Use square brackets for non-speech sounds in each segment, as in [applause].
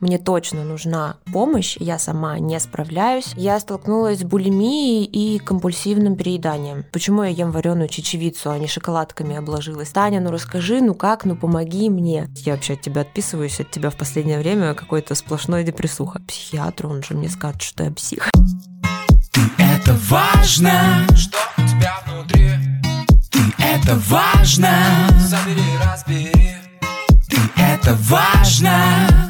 мне точно нужна помощь, я сама не справляюсь. Я столкнулась с булимией и компульсивным перееданием. Почему я ем вареную чечевицу, а не шоколадками обложилась? Таня, ну расскажи, ну как, ну помоги мне. Я вообще от тебя отписываюсь, от тебя в последнее время какой-то сплошной депрессуха. Психиатр, он же мне скажет, что я псих. Ты это важно, что у тебя внутри. Ты это важно, забери, разбери. Ты это важно,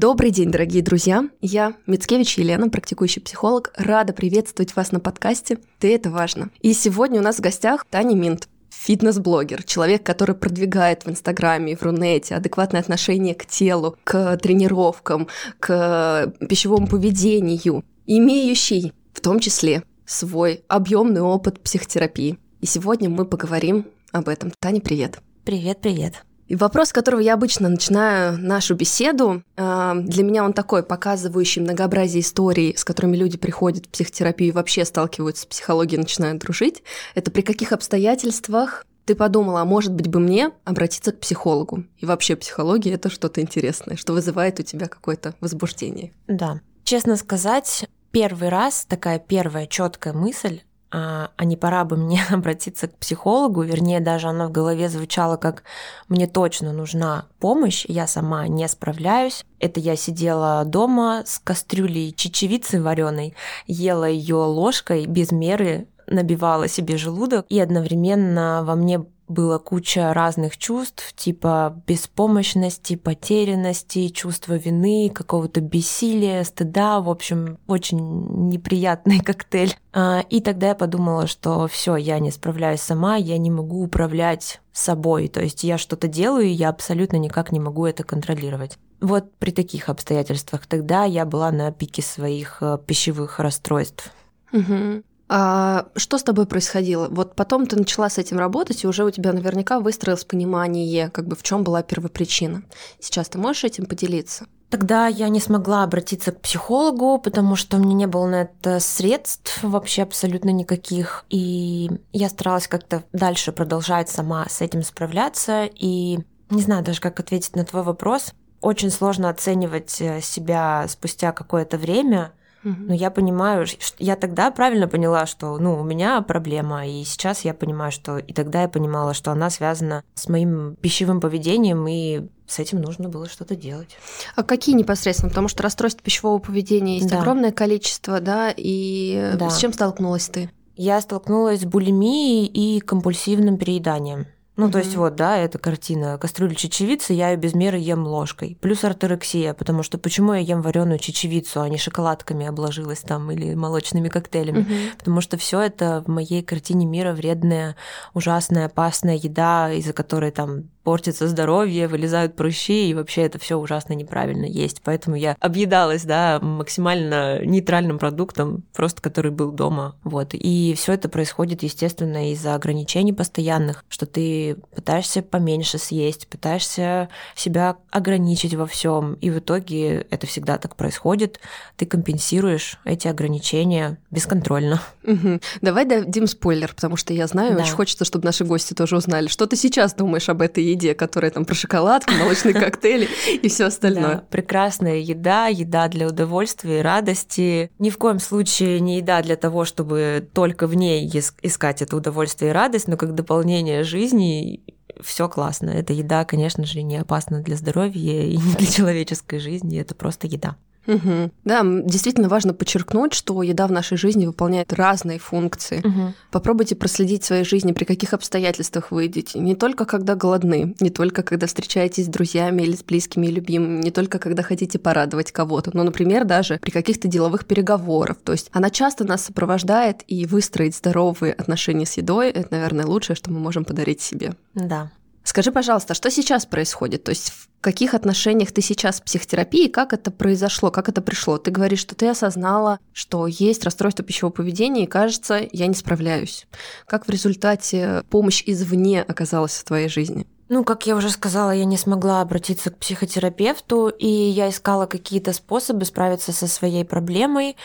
Добрый день, дорогие друзья! Я Мицкевич Елена, практикующий психолог. Рада приветствовать вас на подкасте «Ты это важно». И сегодня у нас в гостях Таня Минт, фитнес-блогер, человек, который продвигает в Инстаграме, в Рунете адекватное отношение к телу, к тренировкам, к пищевому поведению, имеющий в том числе свой объемный опыт психотерапии. И сегодня мы поговорим об этом. Таня, привет! Привет, привет! И вопрос, с которого я обычно начинаю нашу беседу, а, для меня он такой, показывающий многообразие историй, с которыми люди приходят в психотерапию и вообще сталкиваются с психологией, начинают дружить. Это при каких обстоятельствах ты подумала, а может быть бы мне обратиться к психологу? И вообще психология — это что-то интересное, что вызывает у тебя какое-то возбуждение. Да. Честно сказать, первый раз такая первая четкая мысль а, а не пора бы мне [laughs] обратиться к психологу, вернее, даже оно в голове звучало как «мне точно нужна помощь, я сама не справляюсь». Это я сидела дома с кастрюлей чечевицы вареной, ела ее ложкой без меры, набивала себе желудок, и одновременно во мне было куча разных чувств, типа беспомощности, потерянности, чувства вины, какого-то бессилия, стыда, в общем, очень неприятный [laughs] коктейль. А, и тогда я подумала, что все, я не справляюсь сама, я не могу управлять собой, то есть я что-то делаю, и я абсолютно никак не могу это контролировать. Вот при таких обстоятельствах тогда я была на пике своих э, пищевых расстройств. Угу. А что с тобой происходило? Вот потом ты начала с этим работать, и уже у тебя наверняка выстроилось понимание, как бы в чем была первопричина. Сейчас ты можешь этим поделиться? Тогда я не смогла обратиться к психологу, потому что у меня не было на это средств вообще абсолютно никаких. И я старалась как-то дальше продолжать сама с этим справляться. И не знаю даже, как ответить на твой вопрос. Очень сложно оценивать э, себя спустя какое-то время, но я понимаю, что я тогда правильно поняла, что ну, у меня проблема, и сейчас я понимаю, что и тогда я понимала, что она связана с моим пищевым поведением, и с этим нужно было что-то делать. А какие непосредственно? Потому что расстройств пищевого поведения есть да. огромное количество, да, и да. с чем столкнулась ты? Я столкнулась с булимией и компульсивным перееданием. Ну, mm-hmm. то есть вот, да, эта картина. Кастрюля чечевицы, я ее без меры ем ложкой. Плюс орторексия, потому что почему я ем вареную чечевицу, а не шоколадками обложилась там или молочными коктейлями? Mm-hmm. Потому что все это в моей картине мира вредная, ужасная, опасная еда, из-за которой там портится здоровье, вылезают прыщи, и вообще это все ужасно неправильно есть. Поэтому я объедалась, да, максимально нейтральным продуктом, просто который был дома. Вот. И все это происходит, естественно, из-за ограничений постоянных, что ты пытаешься поменьше съесть, пытаешься себя ограничить во всем, и в итоге это всегда так происходит. Ты компенсируешь эти ограничения бесконтрольно. Угу. Давай дадим спойлер, потому что я знаю, да. очень хочется, чтобы наши гости тоже узнали. Что ты сейчас думаешь об этой еде, которая там про шоколадку, молочные [laughs] коктейли и все остальное. Да, прекрасная еда, еда для удовольствия и радости. Ни в коем случае не еда для того, чтобы только в ней искать это удовольствие и радость, но как дополнение жизни все классно. Эта еда, конечно же, не опасна для здоровья и не для человеческой жизни, это просто еда. Угу. Да, действительно важно подчеркнуть, что еда в нашей жизни выполняет разные функции. Угу. Попробуйте проследить в своей жизни, при каких обстоятельствах вы едите. Не только когда голодны, не только когда встречаетесь с друзьями или с близкими и любимыми, не только когда хотите порадовать кого-то, но, например, даже при каких-то деловых переговорах. То есть она часто нас сопровождает, и выстроить здоровые отношения с едой — это, наверное, лучшее, что мы можем подарить себе. Да, Скажи, пожалуйста, что сейчас происходит? То есть в каких отношениях ты сейчас в психотерапии, как это произошло, как это пришло? Ты говоришь, что ты осознала, что есть расстройство пищевого поведения, и кажется, я не справляюсь. Как в результате помощь извне оказалась в твоей жизни? Ну, как я уже сказала, я не смогла обратиться к психотерапевту, и я искала какие-то способы справиться со своей проблемой.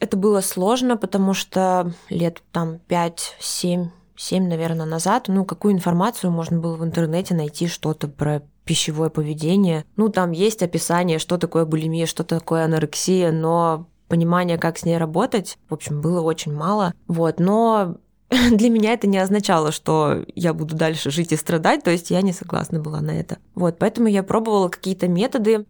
Это было сложно, потому что лет там 5-7 7, наверное, назад, ну, какую информацию можно было в интернете найти что-то про пищевое поведение. Ну, там есть описание, что такое булимия, что такое анорексия, но понимания, как с ней работать, в общем, было очень мало. Вот, но [laughs] для меня это не означало, что я буду дальше жить и страдать, то есть я не согласна была на это. Вот, поэтому я пробовала какие-то методы,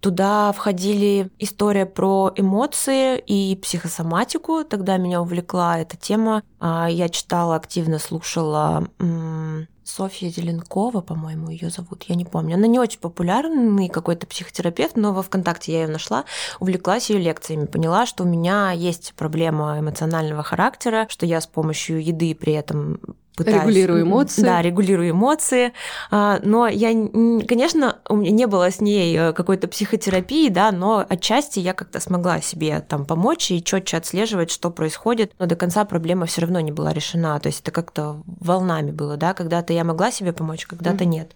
туда входили история про эмоции и психосоматику. Тогда меня увлекла эта тема. А, я читала, активно слушала Софья Зеленкова, по-моему, ее зовут, я не помню. Она не очень популярный какой-то психотерапевт, но во ВКонтакте я ее нашла, увлеклась ее лекциями, поняла, что у меня есть проблема эмоционального характера, что я с помощью еды при этом пытаюсь... Регулирую эмоции. Да, регулирую эмоции. А, но я, конечно, у меня не было с ней э, какой-то психотерапии, да, но отчасти я как-то смогла себе там помочь и четче отслеживать, что происходит, но до конца проблема все равно не была решена. То есть это как-то волнами было, да, когда-то я могла себе помочь, когда-то mm-hmm. нет.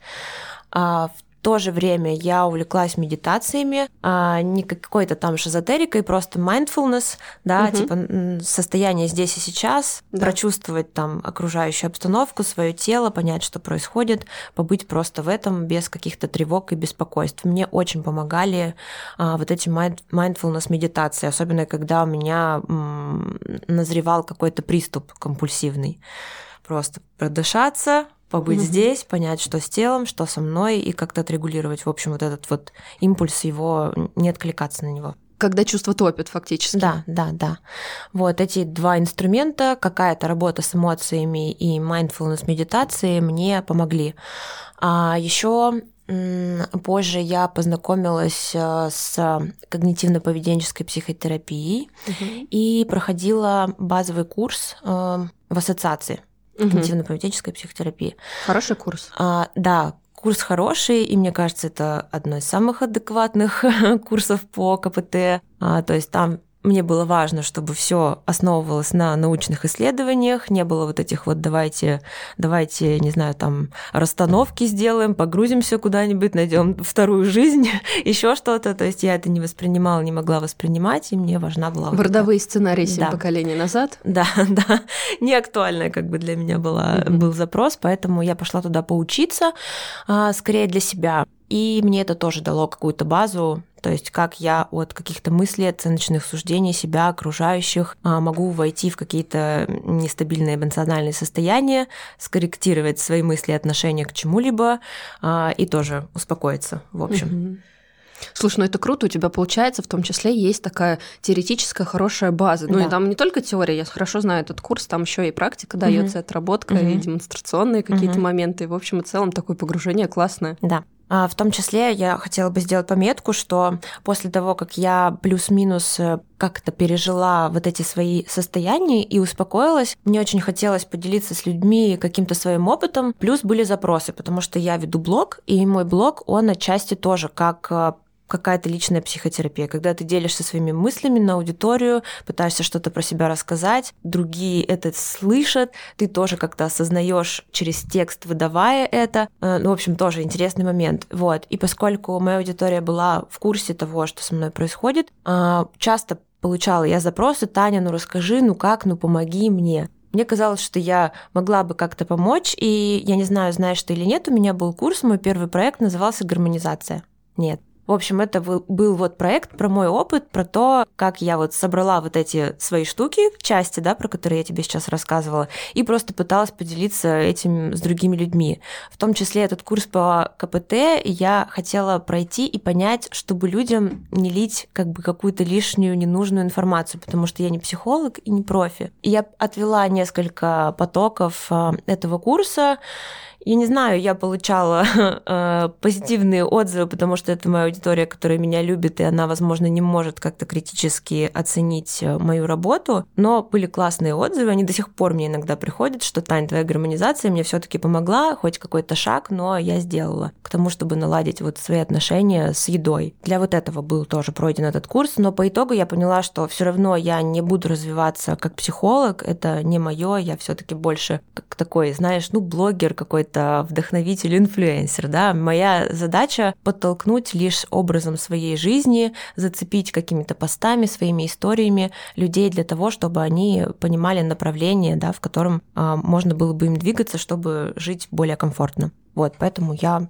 А, то же время я увлеклась медитациями, а, не какой-то там шизотерикой, просто mindfulness, да, угу. типа состояние здесь и сейчас, да. прочувствовать там окружающую обстановку, свое тело, понять, что происходит, побыть просто в этом без каких-то тревог и беспокойств. Мне очень помогали а, вот эти mindfulness медитации, особенно когда у меня м, назревал какой-то приступ компульсивный. Просто продышаться, побыть mm-hmm. здесь, понять, что с телом, что со мной, и как-то отрегулировать, в общем, вот этот вот импульс его, не откликаться на него. Когда чувство топит фактически. Да, да, да. Вот эти два инструмента, какая-то работа с эмоциями и mindfulness медитации мне помогли. А еще позже я познакомилась э, с когнитивно-поведенческой психотерапией угу. и проходила базовый курс э, в ассоциации когнитивно-поведенческой психотерапии. Хороший курс. А, да, курс хороший, и мне кажется, это одно из самых адекватных [laughs] курсов по КПТ. А, то есть там мне было важно, чтобы все основывалось на научных исследованиях, не было вот этих вот давайте, давайте, не знаю, там расстановки сделаем, погрузимся куда-нибудь, найдем вторую жизнь, [laughs] еще что-то. То есть я это не воспринимала, не могла воспринимать, и мне важна была. В родовые вот сценарии семь да. поколений назад. [laughs] Да, да, не актуальная как бы для меня была, mm-hmm. был запрос, поэтому я пошла туда поучиться, а, скорее для себя. И мне это тоже дало какую-то базу, то есть как я от каких-то мыслей, оценочных суждений себя, окружающих, а, могу войти в какие-то нестабильные эмоциональные состояния, скорректировать свои мысли и отношения к чему-либо а, и тоже успокоиться, в общем. Слушай, ну это круто, у тебя получается, в том числе есть такая теоретическая хорошая база. Ну да. и там не только теория, я хорошо знаю этот курс, там еще и практика дается, угу. отработка, угу. и демонстрационные какие-то угу. моменты. И, в общем и целом такое погружение классное. Да. А, в том числе я хотела бы сделать пометку, что после того, как я плюс-минус э, как-то пережила вот эти свои состояния и успокоилась, мне очень хотелось поделиться с людьми каким-то своим опытом. Плюс были запросы, потому что я веду блог, и мой блог, он отчасти тоже как э, какая-то личная психотерапия, когда ты делишься своими мыслями на аудиторию, пытаешься что-то про себя рассказать, другие это слышат, ты тоже как-то осознаешь через текст, выдавая это. Э, ну, в общем, тоже интересный момент. Вот. И поскольку моя аудитория была в курсе того, что со мной происходит, э, часто получала я запросы, Таня, ну расскажи, ну как, ну помоги мне. Мне казалось, что я могла бы как-то помочь, и я не знаю, знаешь ты или нет, у меня был курс, мой первый проект назывался «Гармонизация». Нет. В общем, это был вот проект про мой опыт, про то, как я вот собрала вот эти свои штуки, части, да, про которые я тебе сейчас рассказывала, и просто пыталась поделиться этим с другими людьми. В том числе этот курс по КПТ я хотела пройти и понять, чтобы людям не лить как бы какую-то лишнюю ненужную информацию, потому что я не психолог и не профи. И я отвела несколько потоков а, этого курса, Я не знаю, я получала [laughs] э, позитивные отзывы, потому что это моя аудитория, которая меня любит, и она, возможно, не может как-то критически оценить э, мою работу, но были классные отзывы, они до сих пор мне иногда приходят, что Тань, твоя гармонизация мне все таки помогла, хоть какой-то шаг, но я сделала к тому, чтобы наладить вот свои отношения с едой. Для вот этого был тоже пройден этот курс, но по итогу я поняла, что все равно я не буду развиваться как психолог, это не мое, я все таки больше как такой, знаешь, ну, блогер какой-то, вдохновитель, инфлюенсер, да. Моя задача подтолкнуть лишь образом своей жизни, зацепить какими-то постами, своими историями людей для того, чтобы они понимали направление, да, в котором а, можно было бы им двигаться, чтобы жить более комфортно. Вот, поэтому я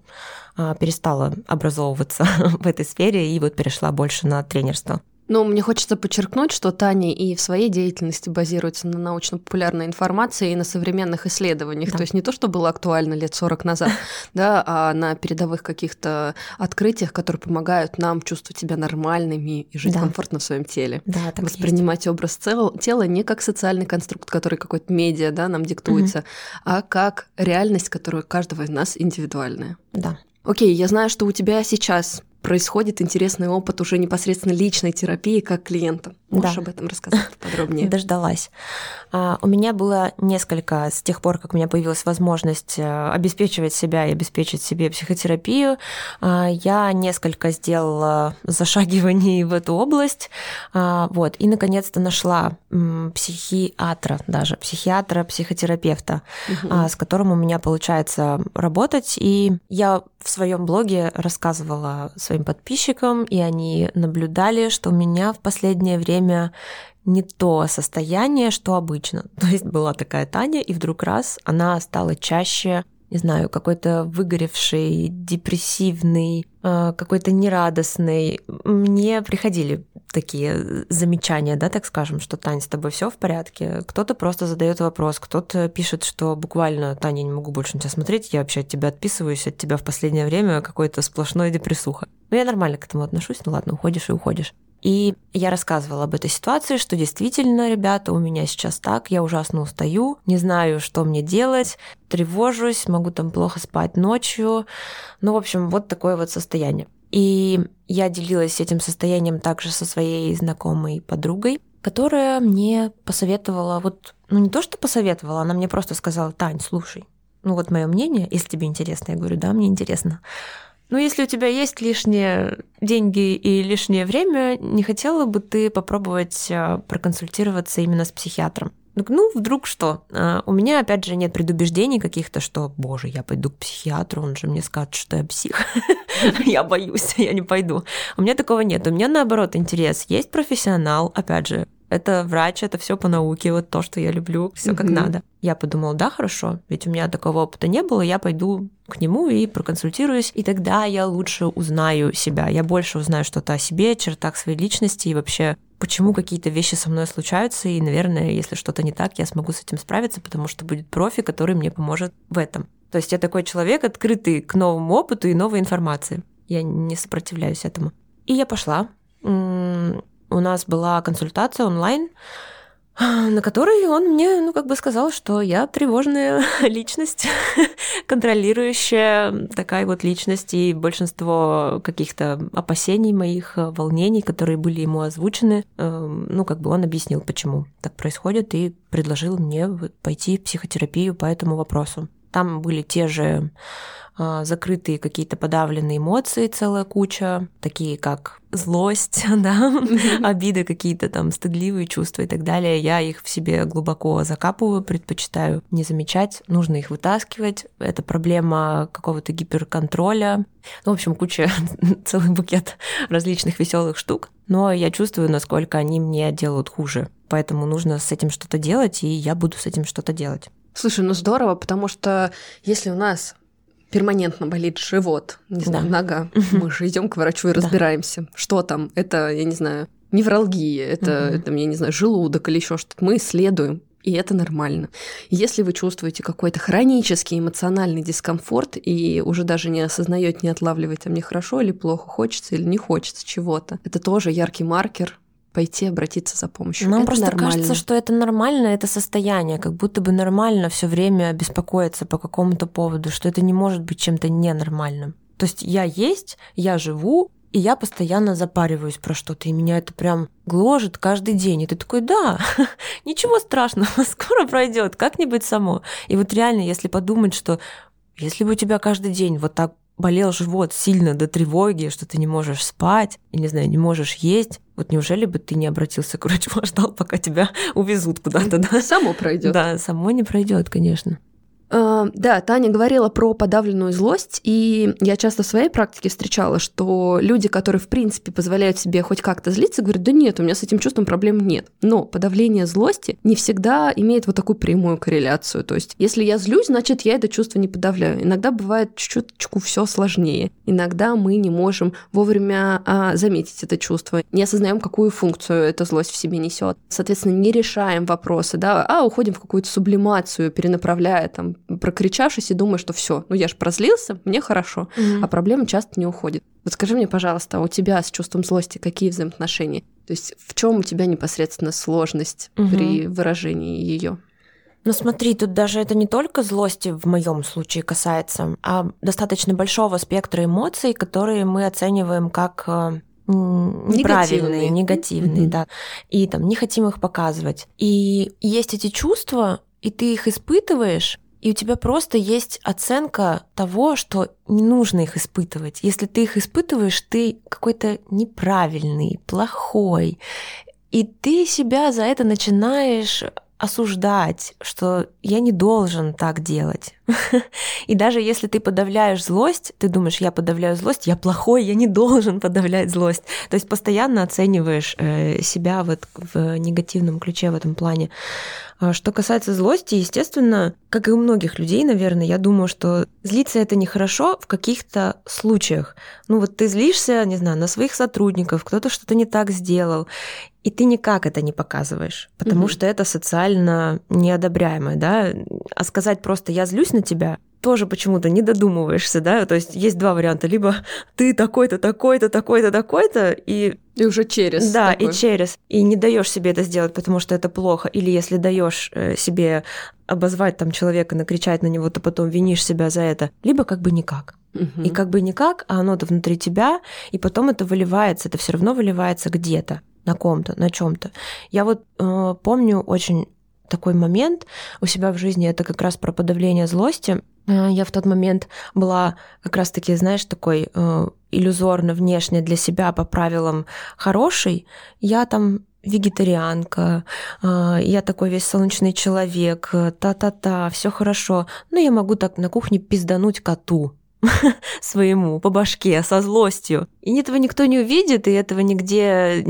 а, перестала образовываться [laughs] в этой сфере и вот перешла больше на тренерство. Но мне хочется подчеркнуть, что Таня и в своей деятельности базируется на научно-популярной информации и на современных исследованиях. Да. То есть не то, что было актуально лет 40 назад, [laughs] да, а на передовых каких-то открытиях, которые помогают нам чувствовать себя нормальными и жить да. комфортно в своем теле. Да, так Воспринимать есть. образ тела не как социальный конструкт, который какой-то медиа да, нам диктуется, угу. а как реальность, которая у каждого из нас индивидуальная. Да. Окей, я знаю, что у тебя сейчас происходит интересный опыт уже непосредственно личной терапии как клиента. Можешь да. об этом рассказать подробнее? [laughs] Дождалась. А, у меня было несколько, с тех пор, как у меня появилась возможность э, обеспечивать себя и обеспечить себе психотерапию, а, я несколько сделала [laughs] зашагиваний в эту область. А, вот, и наконец-то нашла психиатра даже, психиатра, психотерапевта, угу. с которым у меня получается работать. И я в своем блоге рассказывала своим подписчикам, и они наблюдали, что у меня в последнее время не то состояние, что обычно. [laughs] То есть была такая Таня, и вдруг раз она стала чаще не знаю, какой-то выгоревший, депрессивный, э, какой-то нерадостный. Мне приходили такие замечания, да, так скажем, что Таня, с тобой все в порядке. Кто-то просто задает вопрос, кто-то пишет, что буквально Таня, не могу больше на тебя смотреть, я вообще от тебя отписываюсь, от тебя в последнее время какой-то сплошной депрессуха. Ну, я нормально к этому отношусь, ну ладно, уходишь и уходишь. И я рассказывала об этой ситуации, что действительно, ребята, у меня сейчас так, я ужасно устаю, не знаю, что мне делать, тревожусь, могу там плохо спать ночью. Ну, в общем, вот такое вот состояние. И я делилась этим состоянием также со своей знакомой подругой, которая мне посоветовала, вот, ну не то, что посоветовала, она мне просто сказала, Тань, слушай, ну вот мое мнение, если тебе интересно, я говорю, да, мне интересно. Ну, если у тебя есть лишние деньги и лишнее время, не хотела бы ты попробовать а, проконсультироваться именно с психиатром? Ну, вдруг что? А, у меня, опять же, нет предубеждений каких-то, что, боже, я пойду к психиатру, он же мне скажет, что я псих. [laughs] Я боюсь, я не пойду. У меня такого нет. У меня, наоборот, интерес. Есть профессионал, опять же, это врач, это все по науке, вот то, что я люблю, все как надо. Я подумала, да, хорошо, ведь у меня такого опыта не было, я пойду к нему и проконсультируюсь, и тогда я лучше узнаю себя, я больше узнаю что-то о себе, чертах своей личности и вообще почему какие-то вещи со мной случаются, и, наверное, если что-то не так, я смогу с этим справиться, потому что будет профи, который мне поможет в этом. То есть я такой человек, открытый к новому опыту и новой информации. Я не сопротивляюсь этому. И я пошла у нас была консультация онлайн, [sighs] на которой он мне, ну, как бы сказал, что я тревожная [laughs] личность, [laughs] контролирующая такая вот личность, и большинство каких-то опасений моих, волнений, которые были ему озвучены, эм, ну, как бы он объяснил, почему так происходит, и предложил мне пойти в психотерапию по этому вопросу. Там были те же а, закрытые какие-то подавленные эмоции, целая куча, такие как злость, [laughs] да, обиды какие-то там, стыдливые чувства и так далее. Я их в себе глубоко закапываю, предпочитаю не замечать, нужно их вытаскивать. Это проблема какого-то гиперконтроля. Ну, в общем, куча, [laughs] целый букет различных веселых штук. Но я чувствую, насколько они мне делают хуже. Поэтому нужно с этим что-то делать, и я буду с этим что-то делать. Слушай, ну здорово, потому что если у нас перманентно болит живот, не знаю, да. нога, мы же идем к врачу и разбираемся, да. что там. Это, я не знаю, невралгия, это, угу. это, я не знаю, желудок или еще что-то. Мы исследуем. И это нормально. Если вы чувствуете какой-то хронический эмоциональный дискомфорт и уже даже не осознаете, не отлавливаете, а мне хорошо или плохо, хочется или не хочется чего-то, это тоже яркий маркер пойти обратиться за помощью. Нам это просто нормально. кажется, что это нормально, это состояние, как будто бы нормально все время беспокоиться по какому-то поводу, что это не может быть чем-то ненормальным. То есть я есть, я живу, и я постоянно запариваюсь про что-то, и меня это прям гложет каждый день. И ты такой, да, [laughs] ничего страшного, [laughs] скоро пройдет, как-нибудь само. И вот реально, если подумать, что если бы у тебя каждый день вот так болел живот сильно до тревоги, что ты не можешь спать, и, не знаю, не можешь есть, вот неужели бы ты не обратился к врачу, а ждал, пока тебя увезут куда-то, да? Само пройдет. Да, само не пройдет, конечно. А, да, Таня говорила про подавленную злость, и я часто в своей практике встречала, что люди, которые в принципе позволяют себе хоть как-то злиться, говорят, да нет, у меня с этим чувством проблем нет. Но подавление злости не всегда имеет вот такую прямую корреляцию. То есть, если я злюсь, значит, я это чувство не подавляю. Иногда бывает чуть-чуть все сложнее. Иногда мы не можем вовремя а, заметить это чувство, не осознаем, какую функцию эта злость в себе несет. Соответственно, не решаем вопросы, да, а уходим в какую-то сублимацию, перенаправляя там прокричавшись и думая, что все, ну я же прозлился, мне хорошо, mm-hmm. а проблема часто не уходит. Вот скажи мне, пожалуйста, а у тебя с чувством злости какие взаимоотношения? То есть в чем у тебя непосредственно сложность mm-hmm. при выражении ее? Ну смотри, тут даже это не только злости в моем случае касается, а достаточно большого спектра эмоций, которые мы оцениваем как э, неправильные, негативные, негативные mm-hmm. да, и там не хотим их показывать. И есть эти чувства, и ты их испытываешь, и у тебя просто есть оценка того, что не нужно их испытывать. Если ты их испытываешь, ты какой-то неправильный, плохой. И ты себя за это начинаешь осуждать, что я не должен так делать. [laughs] И даже если ты подавляешь злость, ты думаешь, я подавляю злость, я плохой, я не должен подавлять злость. То есть постоянно оцениваешь э, себя вот в негативном ключе в этом плане. А что касается злости, естественно, как и у многих людей, наверное, я думаю, что злиться это нехорошо в каких-то случаях. Ну вот ты злишься, не знаю, на своих сотрудников, кто-то что-то не так сделал, и ты никак это не показываешь, потому угу. что это социально неодобряемое, да. А сказать просто «я злюсь на тебя» тоже почему-то не додумываешься, да, то есть есть два варианта, либо [laughs] ты такой-то, такой-то, такой-то, такой-то, и... И уже через. Да, такой. и через. И не даешь себе это сделать, потому что это плохо. Или если даешь э, себе обозвать там человека, накричать на него, то потом винишь себя за это. Либо как бы никак. Угу. И как бы никак, а оно-то внутри тебя, и потом это выливается, это все равно выливается где-то на ком-то, на чем-то. Я вот э, помню очень такой момент у себя в жизни, это как раз про подавление злости. Э, я в тот момент была как раз-таки, знаешь, такой э, иллюзорно внешне для себя по правилам хорошей. Я там вегетарианка, э, я такой весь солнечный человек, та-та-та, все хорошо. Но я могу так на кухне пиздануть коту, [laughs] своему по башке со злостью. И этого никто не увидит, и этого нигде,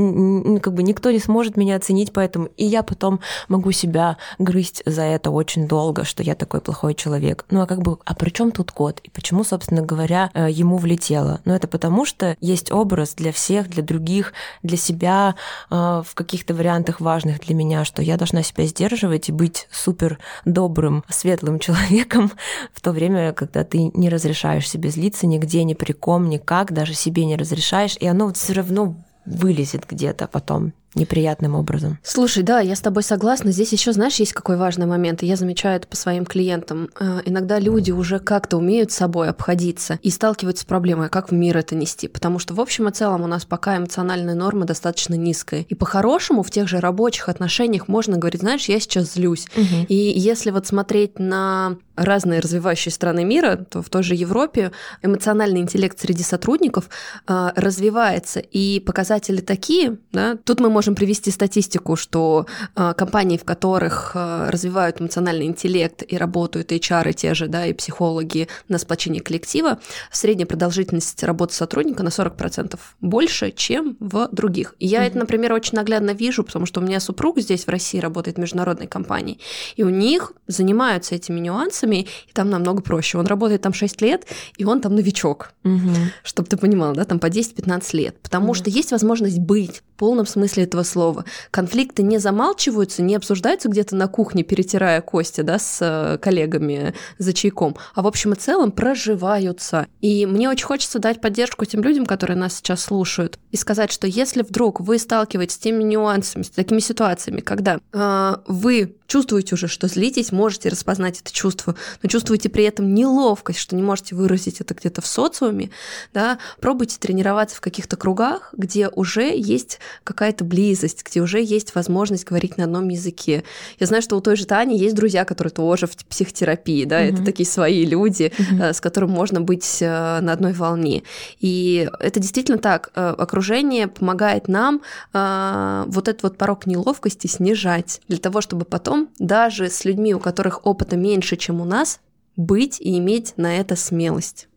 как бы никто не сможет меня оценить, поэтому и я потом могу себя грызть за это очень долго, что я такой плохой человек. Ну а как бы, а при чем тут кот? И почему, собственно говоря, э, ему влетело? Ну это потому, что есть образ для всех, для других, для себя э, в каких-то вариантах важных для меня, что я должна себя сдерживать и быть супер добрым, светлым [laughs] человеком в то время, когда ты не разрешаешь себе злиться нигде, ни при ком, никак, даже себе не разрешаешь, и оно все равно вылезет где-то потом неприятным образом. Слушай, да, я с тобой согласна. Здесь еще, знаешь, есть какой важный момент, я замечаю это по своим клиентам. Э, иногда люди уже как-то умеют с собой обходиться и сталкиваются с проблемой, как в мир это нести. Потому что в общем и целом у нас пока эмоциональная норма достаточно низкая. И по-хорошему в тех же рабочих отношениях можно говорить, знаешь, я сейчас злюсь. Угу. И если вот смотреть на разные развивающие страны мира, то в той же Европе эмоциональный интеллект среди сотрудников э, развивается, и показатели такие, да, тут мы можем привести статистику, что э, компании, в которых э, развивают эмоциональный интеллект и работают HR и те же, да, и психологи на сплочение коллектива, средняя продолжительность работы сотрудника на 40% больше, чем в других. И я mm-hmm. это, например, очень наглядно вижу, потому что у меня супруг здесь в России работает в международной компании, и у них занимаются этими нюансами, вопросами, и там намного проще. Он работает там 6 лет, и он там новичок. Угу. Чтобы ты понимал, да, там по 10-15 лет. Потому угу. что есть возможность быть в полном смысле этого слова. Конфликты не замалчиваются, не обсуждаются где-то на кухне, перетирая кости, да, с э, коллегами за чайком, а в общем и целом проживаются. И мне очень хочется дать поддержку тем людям, которые нас сейчас слушают, и сказать, что если вдруг вы сталкиваетесь с теми нюансами, с такими ситуациями, когда э, вы чувствуете уже, что злитесь, можете распознать это чувство, но чувствуете при этом неловкость, что не можете выразить это где-то в социуме, да, пробуйте тренироваться в каких-то кругах, где уже есть какая-то близость, где уже есть возможность говорить на одном языке. Я знаю, что у той же Тани есть друзья, которые тоже в психотерапии, да, mm-hmm. это такие свои люди, mm-hmm. с которыми можно быть э, на одной волне. И это действительно так. Э, окружение помогает нам вот этот вот порог неловкости снижать для того, чтобы потом даже с людьми, у которых опыта меньше, чем у нас, быть и иметь на это смелость.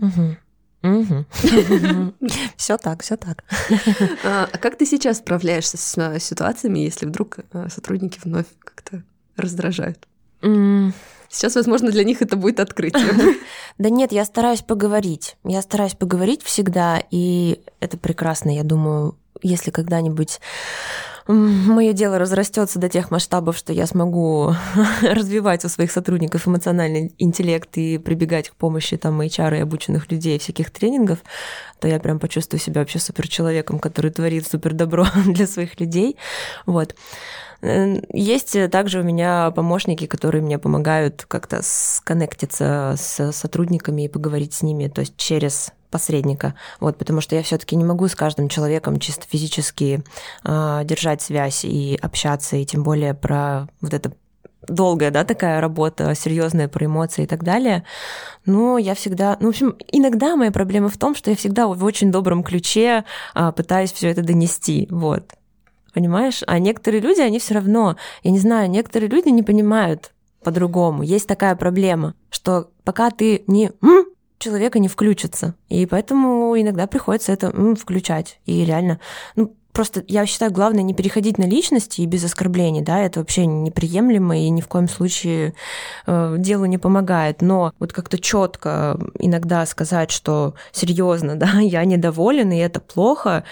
Угу. [laughs] Все так, все так. [laughs] А, а как ты сейчас справляешься с э, ситуациями, если вдруг э, сотрудники вновь как-то раздражают? Сейчас, возможно, для них это будет открытие. [laughs] Да нет, я стараюсь поговорить. Я стараюсь поговорить всегда, и это прекрасно, я думаю, если когда-нибудь мое дело разрастется до тех масштабов, что я смогу [laughs] развивать у своих сотрудников эмоциональный интеллект и прибегать к помощи там HR и обученных людей, всяких тренингов, то я прям почувствую себя вообще супер человеком, который творит супер добро [laughs] для своих людей. Вот. Есть также у меня помощники, которые мне помогают как-то сконнектиться с сотрудниками и поговорить с ними, то есть через посредника, вот, потому что я все-таки не могу с каждым человеком чисто физически э, держать связь и общаться, и тем более про вот это долгая, да, такая работа, серьезная про эмоции и так далее. Но я всегда, ну, в общем, иногда моя проблема в том, что я всегда в очень добром ключе а, пытаюсь все это донести, вот. Понимаешь? А некоторые люди, они все равно, я не знаю, некоторые люди не понимают по-другому. Есть такая проблема, что пока ты не человека не включится. И поэтому иногда приходится это м, включать. И реально, ну, просто я считаю, главное не переходить на личности и без оскорблений, да, это вообще неприемлемо и ни в коем случае э, делу не помогает. Но вот как-то четко иногда сказать, что серьезно, [laughs] да, я недоволен и это плохо,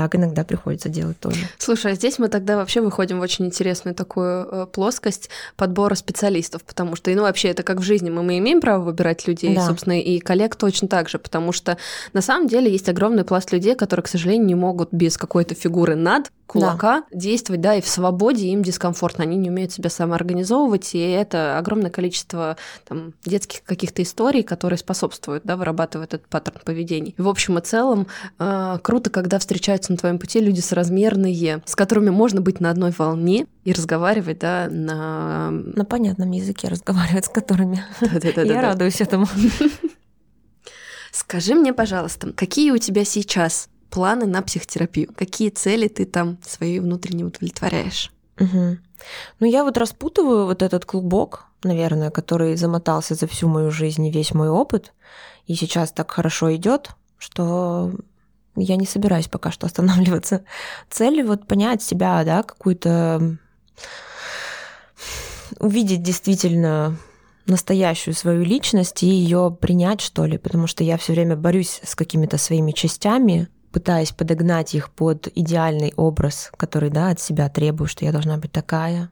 так иногда приходится делать тоже. Слушай, а здесь мы тогда вообще выходим в очень интересную такую э, плоскость подбора специалистов, потому что, ну, вообще, это как в жизни, мы, мы имеем право выбирать людей, да. собственно, и коллег точно так же, потому что на самом деле есть огромный пласт людей, которые, к сожалению, не могут без какой-то фигуры над кулака да. действовать, да, и в свободе им дискомфортно, они не умеют себя самоорганизовывать, и это огромное количество там, детских каких-то историй, которые способствуют, да, вырабатывать этот паттерн поведения. И в общем и целом э, круто, когда встречаются на твоем пути люди соразмерные, с которыми можно быть на одной волне и разговаривать, да, на... На понятном языке разговаривать с которыми. Я радуюсь этому. Скажи мне, пожалуйста, какие у тебя сейчас планы на психотерапию? Какие цели ты там свои внутренне удовлетворяешь? Угу. Ну, я вот распутываю вот этот клубок, наверное, который замотался за всю мою жизнь и весь мой опыт, и сейчас так хорошо идет, что я не собираюсь пока что останавливаться. Цель вот понять себя, да, какую-то увидеть действительно настоящую свою личность и ее принять, что ли, потому что я все время борюсь с какими-то своими частями, пытаясь подогнать их под идеальный образ, который, да, от себя требую, что я должна быть такая,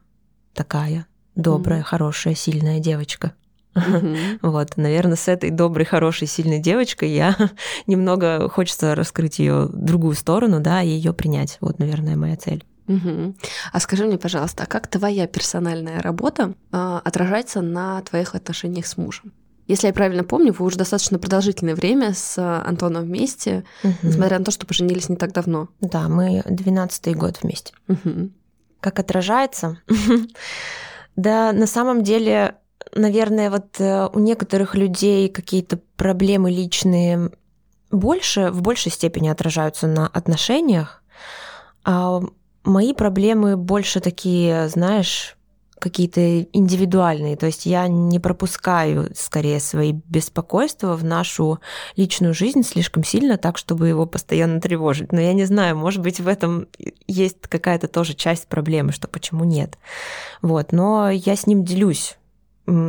такая, добрая, mm-hmm. хорошая, сильная девочка. Mm-hmm. [laughs] Вот, наверное, с этой доброй, хорошей, сильной девочкой я [laughs] немного хочется раскрыть ее другую сторону, да, и ее принять. Вот, наверное, моя цель. Угу. А скажи мне, пожалуйста, а как твоя персональная работа э, отражается на твоих отношениях с мужем? Если я правильно помню, вы уже достаточно продолжительное время с Антоном вместе, угу. несмотря на то, что поженились не так давно. Да, мы 12-й год вместе. Угу. Как отражается? [laughs] да, на самом деле, наверное, вот э, у некоторых людей какие-то проблемы личные больше, в большей степени отражаются на отношениях, а мои проблемы больше такие, знаешь, какие-то индивидуальные. То есть я не пропускаю скорее свои беспокойства в нашу личную жизнь слишком сильно так, чтобы его постоянно тревожить. Но я не знаю, может быть, в этом есть какая-то тоже часть проблемы, что почему нет. Вот, но я с ним делюсь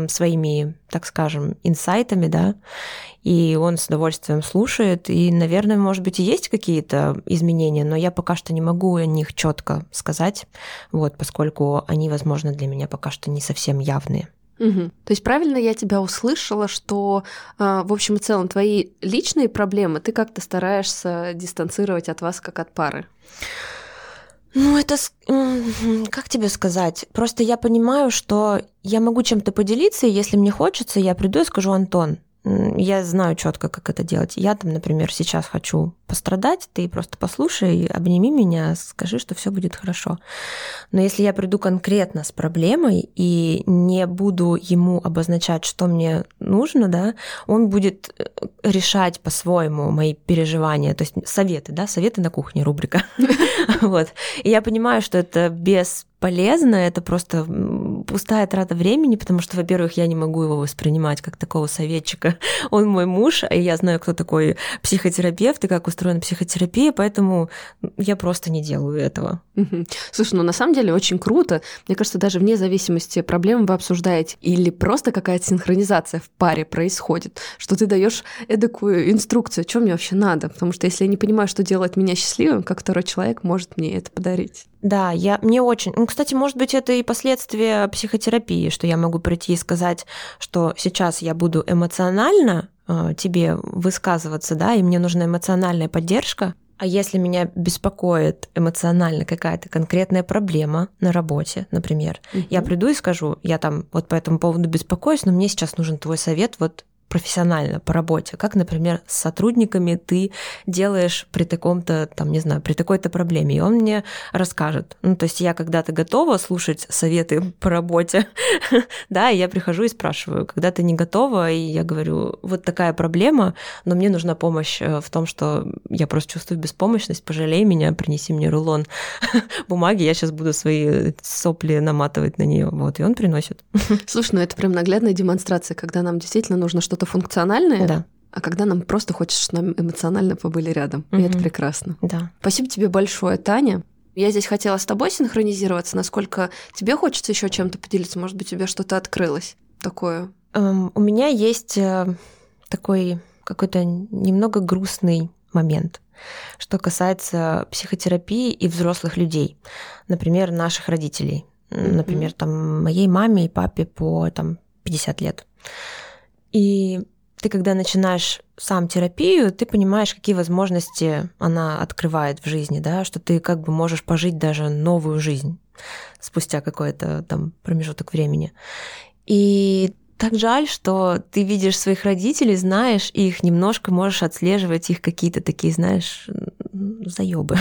своими, так скажем, инсайтами, да, и он с удовольствием слушает, и, наверное, может быть, и есть какие-то изменения, но я пока что не могу о них четко сказать, вот, поскольку они, возможно, для меня пока что не совсем явные. Угу. То есть правильно я тебя услышала, что а, в общем и целом твои личные проблемы ты как-то стараешься дистанцировать от вас как от пары? Ну, это, как тебе сказать? Просто я понимаю, что я могу чем-то поделиться, и если мне хочется, я приду и скажу, Антон, я знаю четко, как это делать. Я там, например, сейчас хочу пострадать, ты просто послушай, обними меня, скажи, что все будет хорошо. Но если я приду конкретно с проблемой и не буду ему обозначать, что мне нужно, да, он будет э, решать по-своему мои переживания, то есть советы, да, советы на кухне рубрика. [laughs] Вот. И я понимаю, что это без полезно, это просто пустая трата времени, потому что, во-первых, я не могу его воспринимать как такого советчика. [laughs] Он мой муж, и я знаю, кто такой психотерапевт и как устроена психотерапия, поэтому я просто не делаю этого. Слушай, ну на самом деле очень круто. Мне кажется, даже вне зависимости проблем вы обсуждаете или просто какая-то синхронизация в паре происходит, что ты даешь эдакую инструкцию, что мне вообще надо, потому что если я не понимаю, что делать меня счастливым, как второй человек может мне это подарить. Да, я, мне очень... Ну, кстати, может быть, это и последствия психотерапии, что я могу прийти и сказать, что сейчас я буду эмоционально э, тебе высказываться, да, и мне нужна эмоциональная поддержка, а если меня беспокоит эмоционально какая-то конкретная проблема на работе, например, угу. я приду и скажу, я там вот по этому поводу беспокоюсь, но мне сейчас нужен твой совет вот профессионально по работе, как, например, с сотрудниками ты делаешь при таком-то, там, не знаю, при такой-то проблеме, и он мне расскажет. Ну, то есть я когда-то готова слушать советы [laughs] по работе, [laughs] да, и я прихожу и спрашиваю, когда ты не готова, и я говорю, вот такая проблема, но мне нужна помощь э, в том, что я просто чувствую беспомощность, пожалей меня, принеси мне рулон [laughs] бумаги, я сейчас буду свои сопли наматывать на нее, вот, и он приносит. Слушай, ну это прям наглядная демонстрация, когда нам действительно нужно что-то что-то функциональное, да. а когда нам просто хочется, чтобы нам эмоционально побыли рядом. Угу. И это прекрасно. Да. Спасибо тебе большое, Таня. Я здесь хотела с тобой синхронизироваться, насколько тебе хочется еще чем-то поделиться. Может быть, у тебя что-то открылось такое? Um, у меня есть uh, такой какой-то немного грустный момент, что касается психотерапии и взрослых людей, например, наших родителей, mm-hmm. например, там моей маме и папе по там 50 лет. И ты, когда начинаешь сам терапию, ты понимаешь, какие возможности она открывает в жизни, да, что ты как бы можешь пожить даже новую жизнь спустя какой-то там промежуток времени. И так жаль, что ты видишь своих родителей, знаешь их, немножко можешь отслеживать их какие-то такие, знаешь, заебы.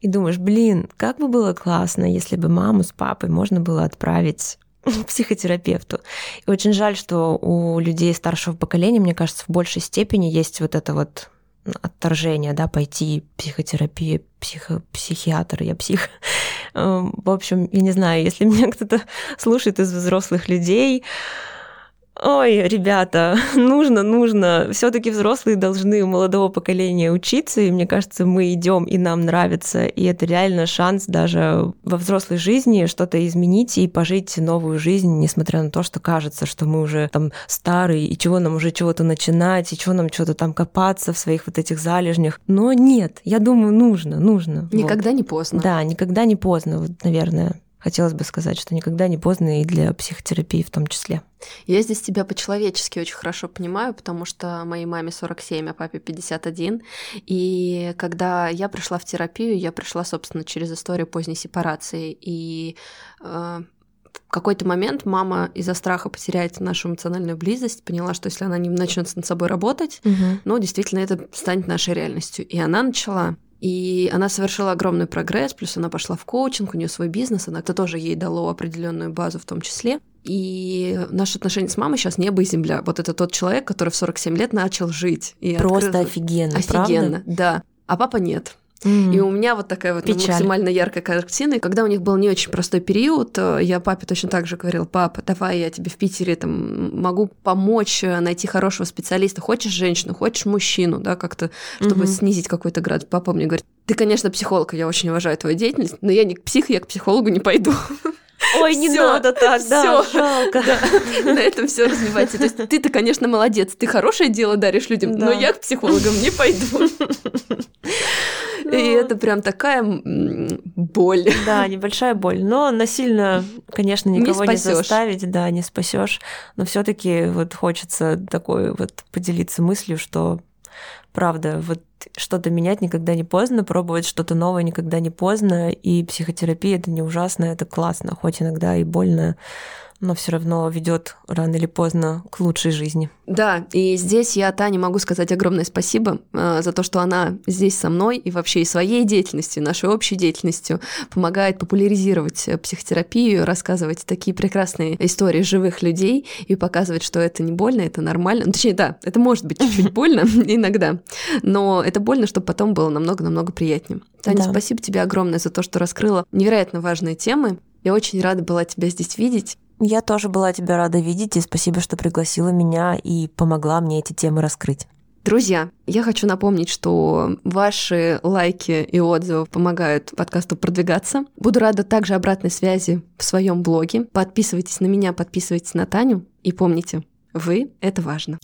И думаешь, блин, как бы было классно, если бы маму с папой можно было отправить [laughs] психотерапевту. И очень жаль, что у людей старшего поколения, мне кажется, в большей степени есть вот это вот отторжение, да, пойти психотерапия, психо, психиатр, я псих. [laughs] Эм, в общем, я не знаю, если меня кто-то [laughs] слушает из взрослых людей, Ой, ребята, [laughs] нужно, нужно. Все-таки взрослые должны у молодого поколения учиться, и мне кажется, мы идем и нам нравится, и это реально шанс даже во взрослой жизни что-то изменить и пожить новую жизнь, несмотря на то, что кажется, что мы уже там старые, и чего нам уже чего-то начинать, и чего нам что-то там копаться в своих вот этих залежнях. Но нет, я думаю, нужно, нужно. Никогда вот. не поздно. Да, никогда не поздно, вот, наверное хотелось бы сказать, что никогда не поздно и для психотерапии в том числе. Я здесь тебя по-человечески очень хорошо понимаю, потому что моей маме 47, а папе 51. И когда я пришла в терапию, я пришла, собственно, через историю поздней сепарации. И э, в какой-то момент мама из-за страха потеряет нашу эмоциональную близость, поняла, что если она не начнет над собой работать, угу. ну, действительно, это станет нашей реальностью. И она начала и она совершила огромный прогресс, плюс она пошла в коучинг, у нее свой бизнес, она это тоже ей дало определенную базу в том числе. И наши отношения с мамой сейчас небо и земля. Вот это тот человек, который в 47 лет начал жить. И Просто открыл... офигенно, Офигенно, правда? да. А папа нет. Mm. И у меня вот такая вот Печаль. максимально яркая картина. И когда у них был не очень простой период, э, я папе точно так же говорила, папа, давай я тебе в Питере там могу помочь э, найти хорошего специалиста. Хочешь женщину, хочешь мужчину, да, как-то, чтобы mm-hmm. снизить какой-то град. Папа мне говорит, ты, конечно, психолог, я очень уважаю твою деятельность, но я не к псих, я к психологу не пойду. [laughs] Ой, не Всё, надо так, да, всё. жалко. На этом все развивается. То есть ты-то, конечно, молодец, ты хорошее дело даришь людям, но Да. я к психологам не пойду. [laughs] И Ну. это прям такая боль. Да, небольшая боль, но насильно, конечно, Не никого не, спасёшь. заставить, да, не спасешь. Но все-таки вот хочется такой вот поделиться мыслью, что правда, вот что-то менять никогда не поздно, пробовать что-то новое никогда не поздно, и психотерапия это не ужасно, это классно, хоть иногда и больно, но все равно ведет рано или поздно к лучшей жизни. Да, и здесь я Тане могу сказать огромное спасибо э, за то, что она здесь со мной и вообще и своей деятельностью, нашей общей деятельностью помогает популяризировать э, психотерапию, рассказывать такие прекрасные истории живых людей и показывать, что это не больно, это нормально. Ну, точнее, да, это может быть чуть-чуть [laughs] больно иногда, но это больно, чтобы потом было намного-намного приятнее. Таня, Да. спасибо тебе огромное за то, что раскрыла невероятно важные темы. Я очень рада была тебя здесь видеть. Я тоже была тебя рада видеть, и спасибо, что пригласила меня и помогла мне эти темы раскрыть. Друзья, я хочу напомнить, что ваши лайки и отзывы помогают подкасту продвигаться. Буду рада также обратной связи в своем блоге. Подписывайтесь на меня, подписывайтесь на Таню. И помните, вы — это важно.